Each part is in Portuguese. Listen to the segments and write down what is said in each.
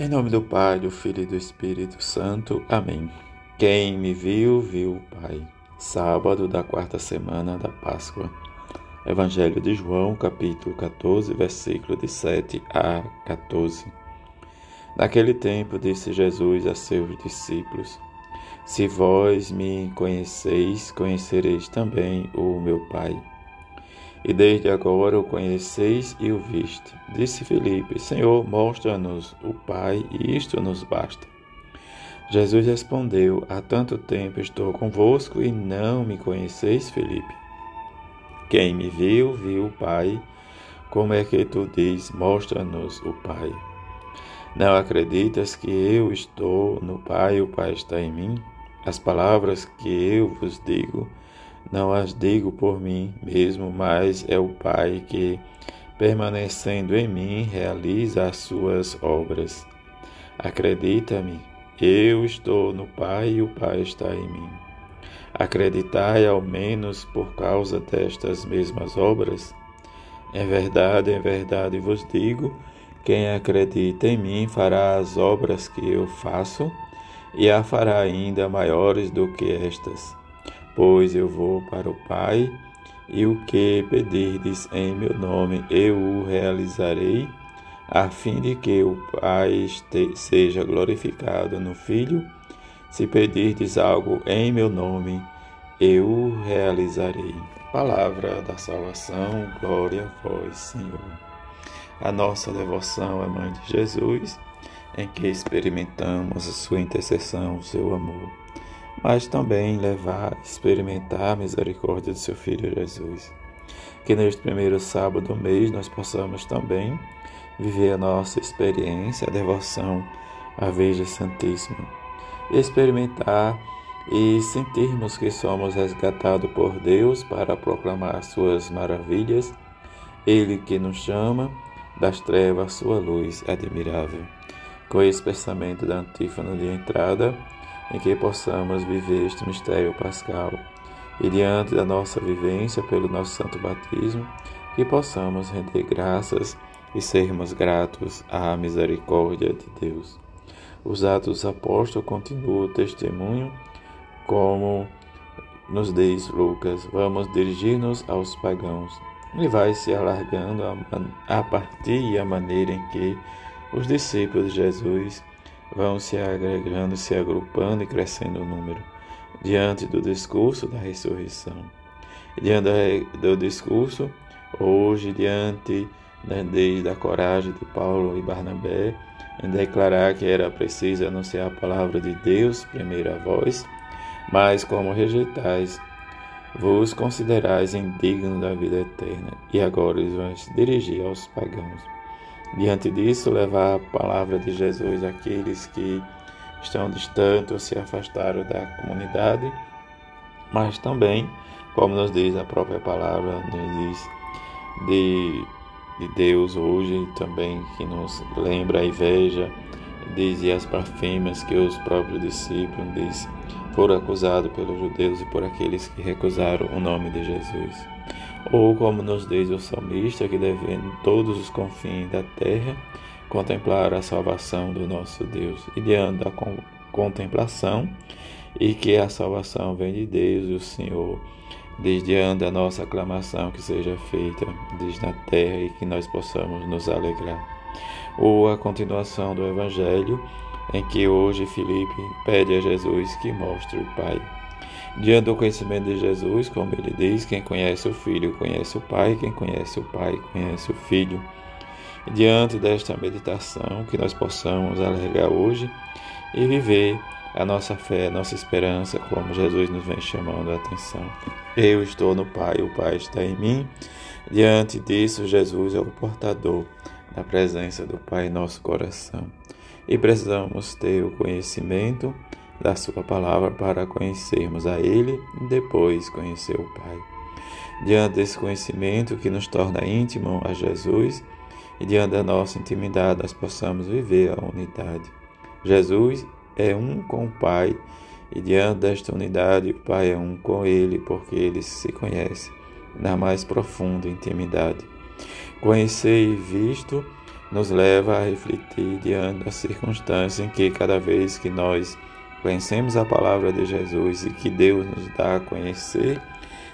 Em nome do Pai, do Filho e do Espírito Santo. Amém. Quem me viu, viu o Pai. Sábado da quarta semana da Páscoa. Evangelho de João, capítulo 14, versículo de 7 a 14. Naquele tempo disse Jesus a seus discípulos: Se vós me conheceis, conhecereis também o meu Pai e desde agora o conheceis e o viste. Disse Filipe: Senhor, mostra-nos o Pai, e isto nos basta. Jesus respondeu: Há tanto tempo estou convosco e não me conheceis, Filipe. Quem me viu, viu o Pai. Como é que tu diz: Mostra-nos o Pai? Não acreditas que eu estou no Pai e o Pai está em mim? As palavras que eu vos digo, não as digo por mim mesmo, mas é o Pai que, permanecendo em mim, realiza as suas obras. Acredita-me, eu estou no Pai e o Pai está em mim. Acreditai ao menos por causa destas mesmas obras? Em verdade, em verdade vos digo: quem acredita em mim fará as obras que eu faço e a fará ainda maiores do que estas Pois eu vou para o Pai, e o que pedirdes em meu nome eu o realizarei, a fim de que o Pai seja glorificado no Filho. Se pedirdes algo em meu nome, eu o realizarei. Palavra da salvação, glória a vós, Senhor. A nossa devoção à Mãe de Jesus, em que experimentamos a sua intercessão, o seu amor mas também levar, experimentar a misericórdia do seu Filho Jesus. Que neste primeiro sábado do mês nós possamos também viver a nossa experiência, a devoção à Virgem Santíssima, experimentar e sentirmos que somos resgatados por Deus para proclamar suas maravilhas, Ele que nos chama das trevas sua luz admirável. Com esse pensamento da antífona de entrada, em que possamos viver este mistério pascal e diante da nossa vivência pelo nosso santo batismo, que possamos render graças e sermos gratos à misericórdia de Deus. Os Atos Apóstolos continuam o testemunho, como nos diz Lucas, vamos dirigir-nos aos pagãos. E vai se alargando a, a partir e a maneira em que os discípulos de Jesus vão se agregando, se agrupando e crescendo o número diante do discurso da ressurreição. Diante do discurso, hoje, diante né, da coragem de Paulo e Barnabé em declarar que era preciso anunciar a palavra de Deus, primeiro a vós, mas como rejeitais, vos considerais indigno da vida eterna, e agora eles vão se dirigir aos pagãos. Diante disso, levar a palavra de Jesus àqueles que estão distantes ou se afastaram da comunidade, mas também, como nos diz a própria palavra, nos diz de, de Deus hoje também, que nos lembra a inveja, diz e as blasfêmias que os próprios discípulos diz, foram acusados pelos judeus e por aqueles que recusaram o nome de Jesus. Ou como nos diz o salmista, que devendo todos os confins da terra contemplar a salvação do nosso Deus, e diante da contemplação, e que a salvação vem de Deus e o Senhor, desde diante da nossa aclamação que seja feita desde a terra e que nós possamos nos alegrar. Ou a continuação do Evangelho, em que hoje Filipe pede a Jesus que mostre o Pai. Diante do conhecimento de Jesus, como ele diz, quem conhece o Filho conhece o Pai, quem conhece o Pai conhece o Filho. Diante desta meditação, que nós possamos alargar hoje e viver a nossa fé, a nossa esperança, como Jesus nos vem chamando a atenção. Eu estou no Pai, o Pai está em mim. Diante disso, Jesus é o portador da presença do Pai em nosso coração. E precisamos ter o conhecimento da Sua palavra para conhecermos a Ele e depois conhecer o Pai. Diante desse conhecimento que nos torna íntimo a Jesus e diante da nossa intimidade, nós possamos viver a unidade. Jesus é um com o Pai e diante desta unidade, o Pai é um com Ele, porque eles se conhecem na mais profunda intimidade. Conhecer e visto nos leva a refletir diante da circunstância em que cada vez que nós conhecemos a palavra de Jesus e que Deus nos dá a conhecer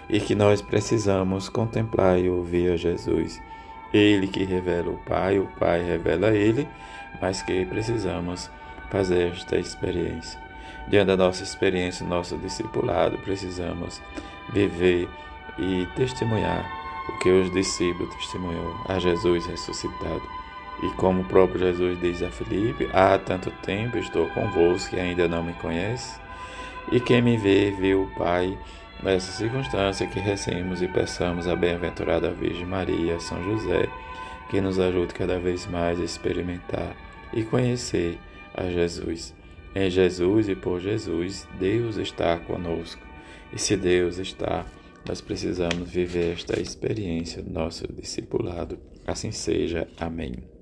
e que nós precisamos contemplar e ouvir a Jesus. Ele que revela o Pai, o Pai revela Ele, mas que precisamos fazer esta experiência. Diante da nossa experiência, nosso discipulado, precisamos viver e testemunhar o que os discípulos testemunhou a Jesus ressuscitado. E como o próprio Jesus diz a Filipe, há tanto tempo estou convosco e ainda não me conhece. E quem me vê, vê o Pai. Nessa circunstância que recemos e peçamos a bem-aventurada Virgem Maria, São José, que nos ajude cada vez mais a experimentar e conhecer a Jesus. Em Jesus e por Jesus, Deus está conosco. E se Deus está, nós precisamos viver esta experiência do nosso discipulado. Assim seja. Amém.